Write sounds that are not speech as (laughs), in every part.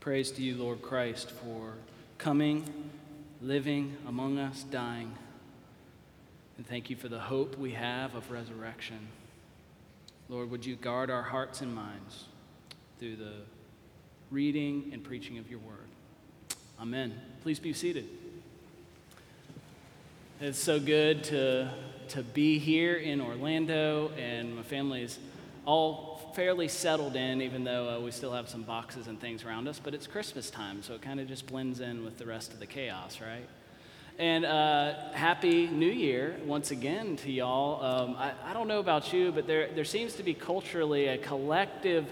Praise to you, Lord Christ, for coming, living among us, dying. And thank you for the hope we have of resurrection. Lord, would you guard our hearts and minds through the reading and preaching of your word? Amen. Please be seated. It's so good to, to be here in Orlando, and my family's all fairly settled in, even though uh, we still have some boxes and things around us. But it's Christmas time, so it kind of just blends in with the rest of the chaos, right? And uh, happy New Year once again to y'all. Um, I, I don't know about you, but there, there seems to be culturally a collective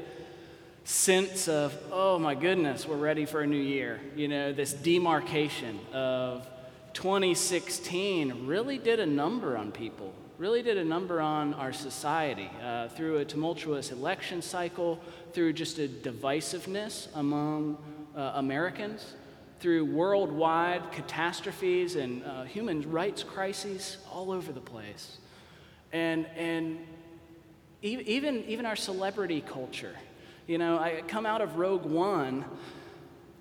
sense of, oh my goodness, we're ready for a new year. You know, this demarcation of 2016 really did a number on people, really did a number on our society uh, through a tumultuous election cycle, through just a divisiveness among uh, Americans through worldwide catastrophes and uh, human rights crises all over the place. And, and even, even our celebrity culture. You know, I come out of Rogue One,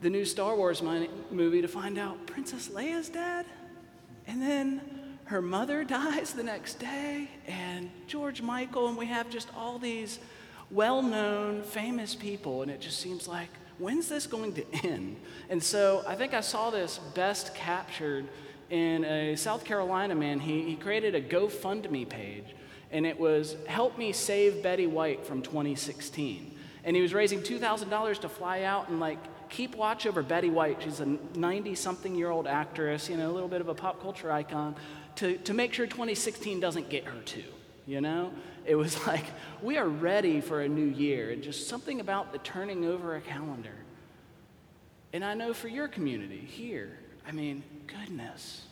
the new Star Wars movie, to find out Princess Leia's dead. And then her mother (laughs) dies the next day, and George Michael, and we have just all these well known, famous people, and it just seems like when's this going to end? And so I think I saw this best captured in a South Carolina man. He, he created a GoFundMe page, and it was Help Me Save Betty White from 2016. And he was raising $2,000 to fly out and like keep watch over Betty White. She's a 90 something year old actress, you know, a little bit of a pop culture icon, to, to make sure 2016 doesn't get her too, you know? It was (laughs) like, we are ready for a new year, and just something about the turning over a calendar. And I know for your community here, I mean, goodness,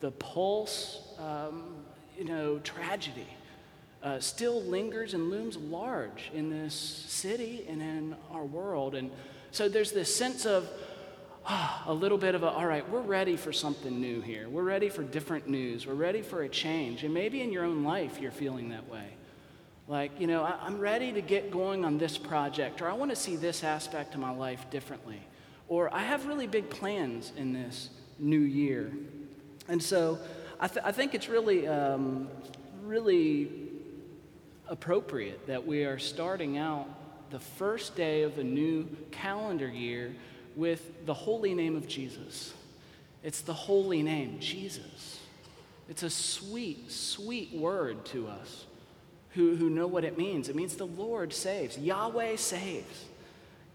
the pulse, um, you know, tragedy uh, still lingers and looms large in this city and in our world. And so there's this sense of, ah, a little bit of a, all right, we're ready for something new here. We're ready for different news. We're ready for a change. And maybe in your own life, you're feeling that way. Like, you know, I, am ready to get going on this project, or I want to see this aspect of my life differently, or I have really big plans in this new year. And so I, th- I think it's really, um, really appropriate that we are starting out the first day of a new calendar year with the holy name of Jesus. It's the holy name, Jesus. It's a sweet, sweet word to us who, who know what it means. It means the Lord saves, Yahweh saves.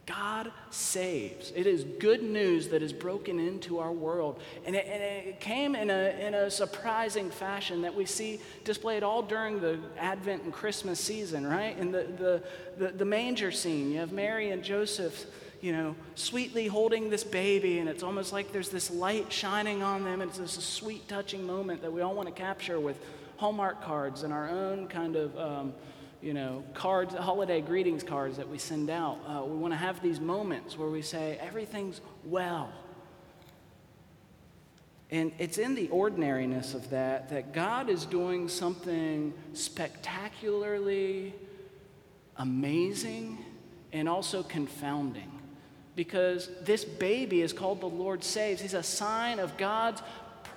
God saves. It is good news that is broken into our world. And it, and it, came in a, in a surprising fashion that we see displayed all during the Advent and Christmas season, right? In the, the, the, the manger scene, you have Mary and Joseph, you know, sweetly holding this baby, and it's almost like there's this light shining on them, and it's this sweet, touching moment that we all want to capture with Hallmark cards and our own kind of, um, you know, cards, holiday greetings cards that we send out. Uh, we want to have these moments where we say, everything's well. And it's in the ordinariness of that that God is doing something spectacularly amazing and also confounding. Because this baby is called the Lord Saves. He's a sign of God's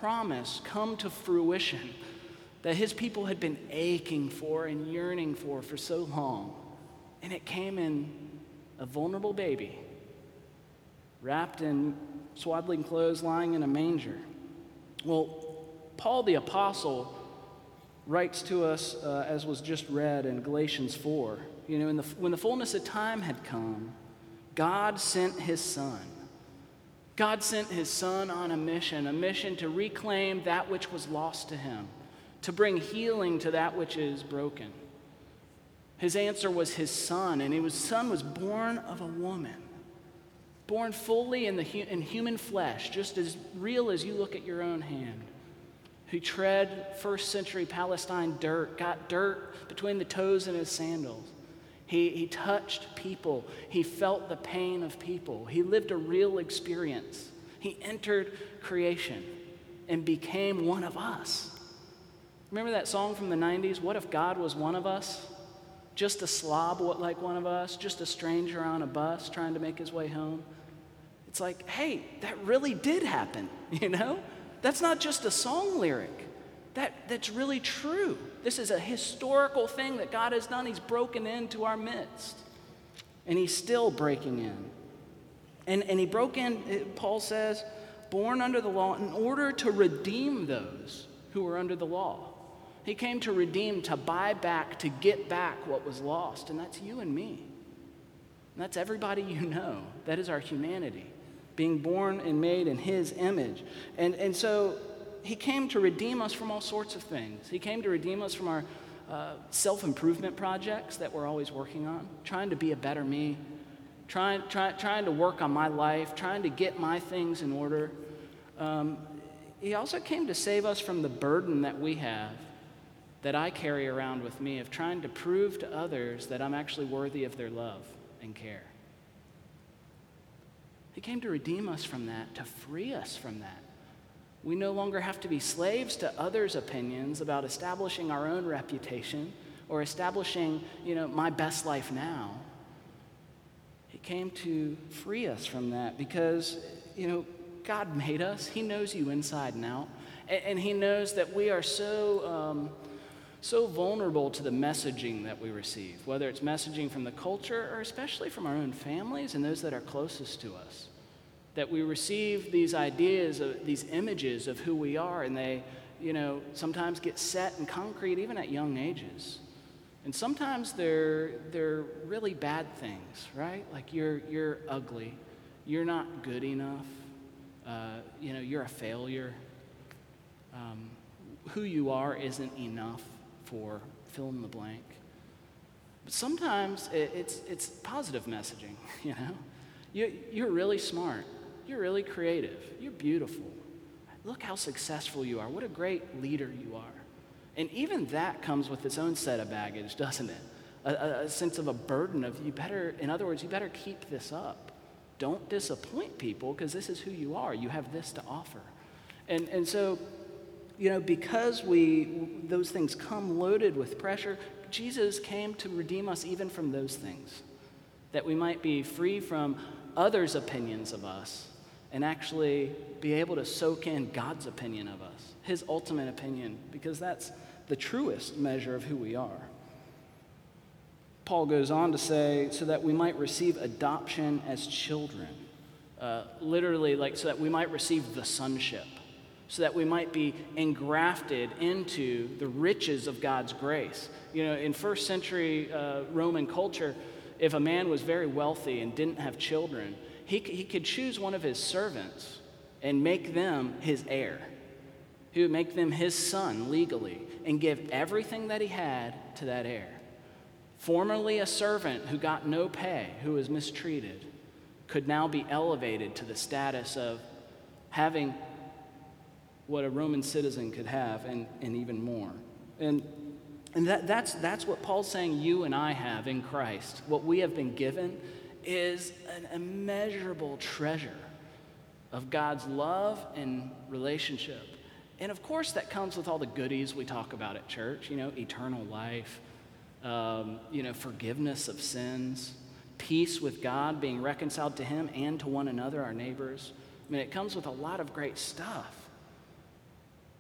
promise come to fruition that his people had been aching for and yearning for for so long. And it came in a vulnerable baby, wrapped in swaddling clothes, lying in a manger. Well, Paul the Apostle writes to us, uh, as was just read in Galatians 4. You know, the, when the fullness of time had come, God sent his son. God sent his son on a mission, a mission to reclaim that which was lost to him to bring healing to that which is broken. His answer was his son, and his son was born of a woman, born fully in, the, in human flesh, just as real as you look at your own hand, who tread first century Palestine dirt, got dirt between the toes in his sandals. He, he touched people. He felt the pain of people. He lived a real experience. He entered creation and became one of us. Remember that song from the 90s, What If God Was One of Us? just a slob like one of us, just a stranger on a bus trying to make his way home. It's like, hey, that really did happen, (laughs) you know? That's not just a song lyric. That, that's really true. This is a historical thing that God has done. He's broken into our midst. And he's still breaking in. And, and he broke in, eh, Paul says, born under the law in order to redeem those who were under the law. He came to redeem, to buy back, to get back what was lost. And that's you and me. And that's everybody you know. That is our humanity, being born and made in his image. And, and so he came to redeem us from all sorts of things. He came to redeem us from our uh, self improvement projects that we're always working on, trying to be a better me, trying, try, trying to work on my life, trying to get my things in order. Um, he also came to save us from the burden that we have that I carry around with me of trying to prove to others that I'm actually worthy of their love and care. He came to redeem us from that, to free us from that. We no longer have to be slaves to others' opinions about establishing our own reputation or establishing, you know, my best life now. He came to free us from that because, you know, God made us. He knows you inside and out. And, and He knows that we are so. Um, so vulnerable to the messaging that we receive, whether it's messaging from the culture or especially from our own families and those that are closest to us. That we receive these ideas, of, these images of who we are, and they, you know, sometimes get set in concrete even at young ages. And sometimes they're, they're really bad things, right? Like you're, you're ugly, you're not good enough, uh, you know, you're a failure. Um, who you are isn't enough for fill in the blank. But sometimes it's, it's positive messaging, (laughs) you know? You, you're really smart. You're really creative. You're beautiful. Look how successful you are. What a great leader you are. And even that comes with its own set of baggage, (laughs) doesn't it? A, a, sense of a burden of you better, in other words, you better keep this up. Don't disappoint people because this is who you are. You have this to offer. And, and so you know, because we, those things come loaded with pressure, Jesus came to redeem us even from those things, that we might be free from others' opinions of us and actually be able to soak in God's opinion of us, his ultimate opinion, because that's the truest measure of who we are. Paul goes on to say, so that we might receive adoption as children. Uh, literally, like, so that we might receive the sonship so that we might be engrafted into the riches of God's grace. You know, in first century uh, Roman culture, if a man was very wealthy and didn't have children, he, he could choose one of his servants and make them his heir. He would make them his son legally and give everything that he had to that heir. Formerly a servant who got no pay, who was mistreated, could now be elevated to the status of having what a Roman citizen could have and, and even more. And, and that, that's, that's what Paul's saying you and I have in Christ. What we have been given is an immeasurable treasure of God's love and relationship. And of course, that comes with all the goodies we talk about at church, you know, eternal life, um, you know, forgiveness of sins, peace with God, being reconciled to Him and to one another, our neighbors. I mean, it comes with a lot of great stuff.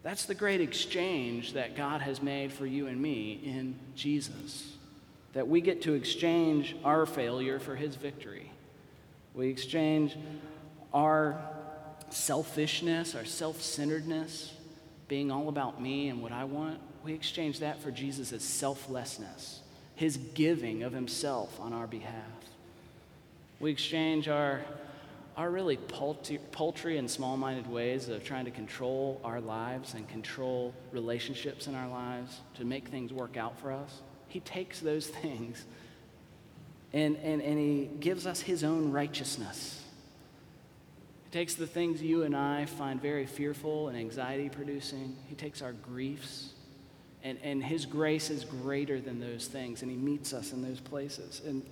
That's the great exchange that God has made for you and me in Jesus. That we get to exchange our failure for his victory. We exchange our selfishness, our self centeredness, being all about me and what I want. We exchange that for Jesus' selflessness, his giving of himself on our behalf. We exchange our our really paltry paltry and small minded ways of trying to control our lives and control relationships in our lives to make things work out for us, He takes those (laughs) things and, and, and He gives us His own righteousness. He takes the things you and I find very fearful and anxiety producing, He takes our griefs. And, and his grace is greater than those things, and he meets us in those places. And,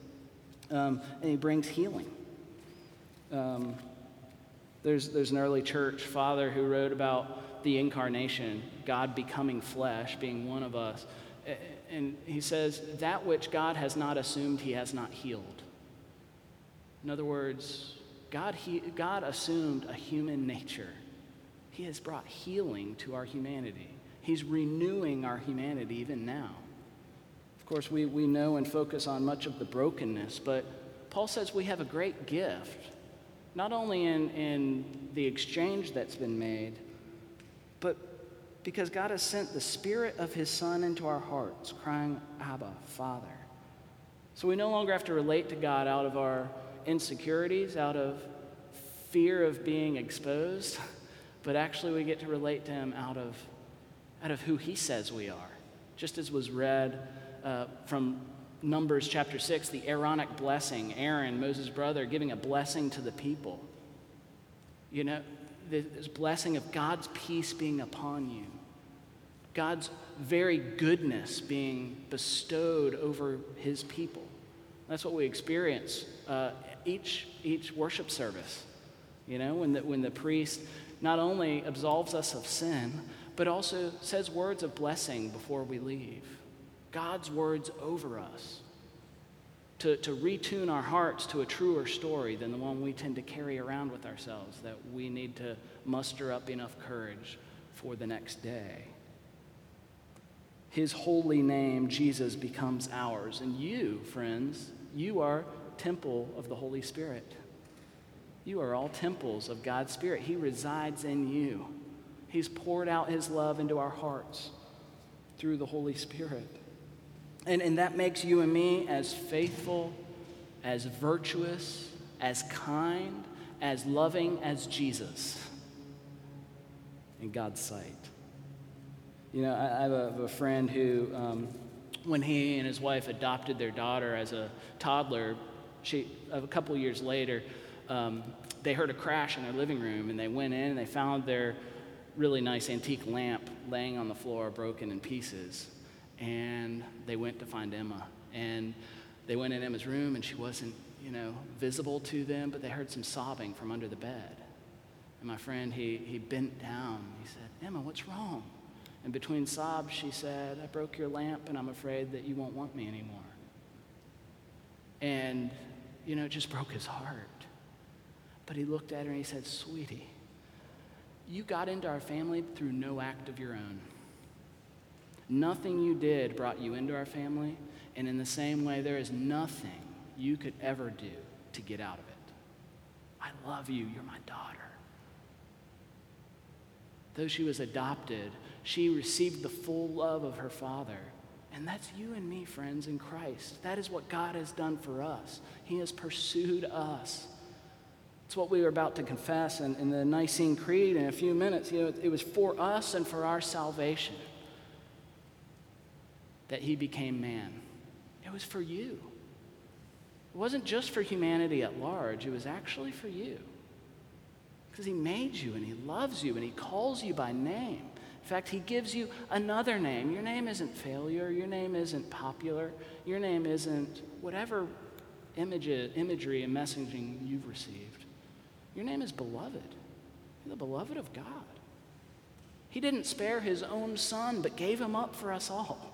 um, and he brings healing. Um, there's, there's an early church father who wrote about the incarnation, God becoming flesh, being one of us. And he says, That which God has not assumed, he has not healed. In other words, God, he, God assumed a human nature. He has brought healing to our humanity. He's renewing our humanity even now. Of course, we, we know and focus on much of the brokenness, but Paul says we have a great gift, not only in, in the exchange that's been made, but because God has sent the Spirit of His Son into our hearts, crying, Abba, Father. So we no longer have to relate to God out of our insecurities, out of fear of being exposed, (laughs) but actually we get to relate to Him out of, out of who He says we are. Just as was read uh, from Numbers chapter 6, the Aaronic blessing, Aaron, Moses' brother, giving a blessing to the people. You know, this blessing of God's peace being upon you, God's very goodness being bestowed over his people. That's what we experience uh, each, each worship service. You know, when the, when the priest not only absolves us of sin, but also says words of blessing before we leave. God's words over us, to, to retune our hearts to a truer story than the one we tend to carry around with ourselves, that we need to muster up enough courage for the next day. His holy name, Jesus, becomes ours. And you, friends, you are temple of the Holy Spirit. You are all temples of God's Spirit. He resides in you. He's poured out His love into our hearts through the Holy Spirit. And, and that makes you and me as faithful, as virtuous, as kind, as loving as Jesus in God's sight. You know, I, I have, a, a, friend who, um, when he and his wife adopted their daughter as a toddler, she, a couple years later, um, they heard a crash in their living room and they went in and they found their really nice antique lamp laying on the floor, broken in pieces and they went to find Emma. And they went in Emma's room, and she wasn't, you know, visible to them, but they heard some sobbing from under the bed. And my friend, he, he bent down. He said, Emma, what's wrong? And between sobs, she said, I broke your lamp, and I'm afraid that you won't want me anymore. And, you know, it just broke his heart. But he looked at her and he said, Sweetie, you got into our family through no act of your own. Nothing you did brought you into our family, and in the same way, there is nothing you could ever do to get out of it. I love you. You're my daughter. Though she was adopted, she received the full love of her father. And that's you and me, friends, in Christ. That is what God has done for us. He has pursued us. It's what we were about to confess in, in the Nicene Creed in a few minutes. You know, it was for us and for our salvation that he became man. It was for you. It wasn't just for humanity at large, it was actually for you. Because he made you and he loves you and he calls you by name. In fact, he gives you another name. Your name isn't failure, your name isn't popular, your name isn't whatever image, imagery and messaging you've received. Your name is beloved. You're the beloved of God. He didn't spare his own son, but gave him up for us all.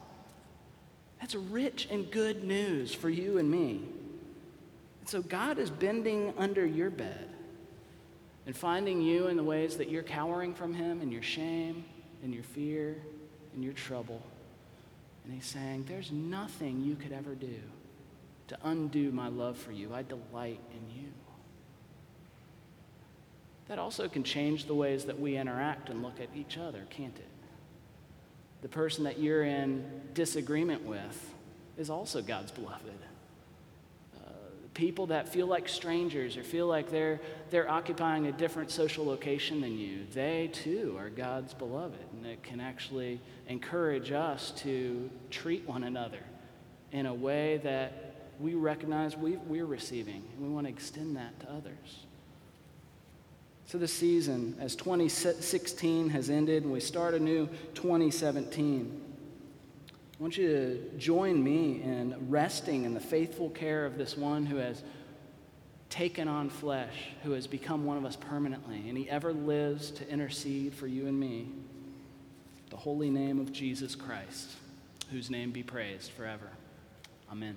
That's rich and good news for you and me. And so God is bending under your bed and finding you in the ways that you're cowering from Him in your shame, in your fear, in your trouble. And He's saying, There's nothing you could ever do to undo my love for you. I delight in you. That also can change the ways that we interact and look at each other, can't it? The person that you're in disagreement with is also God's beloved. Uh, people that feel like strangers or feel like they're, they're occupying a different social location than you, they too are God's beloved. And it can actually encourage us to treat one another in a way that we recognize we, we're receiving, and we want to extend that to others. So, the season, as 2016 has ended and we start a new 2017, I want you to join me in resting in the faithful care of this one who has taken on flesh, who has become one of us permanently, and he ever lives to intercede for you and me. The holy name of Jesus Christ. whose name be praised forever. Amen.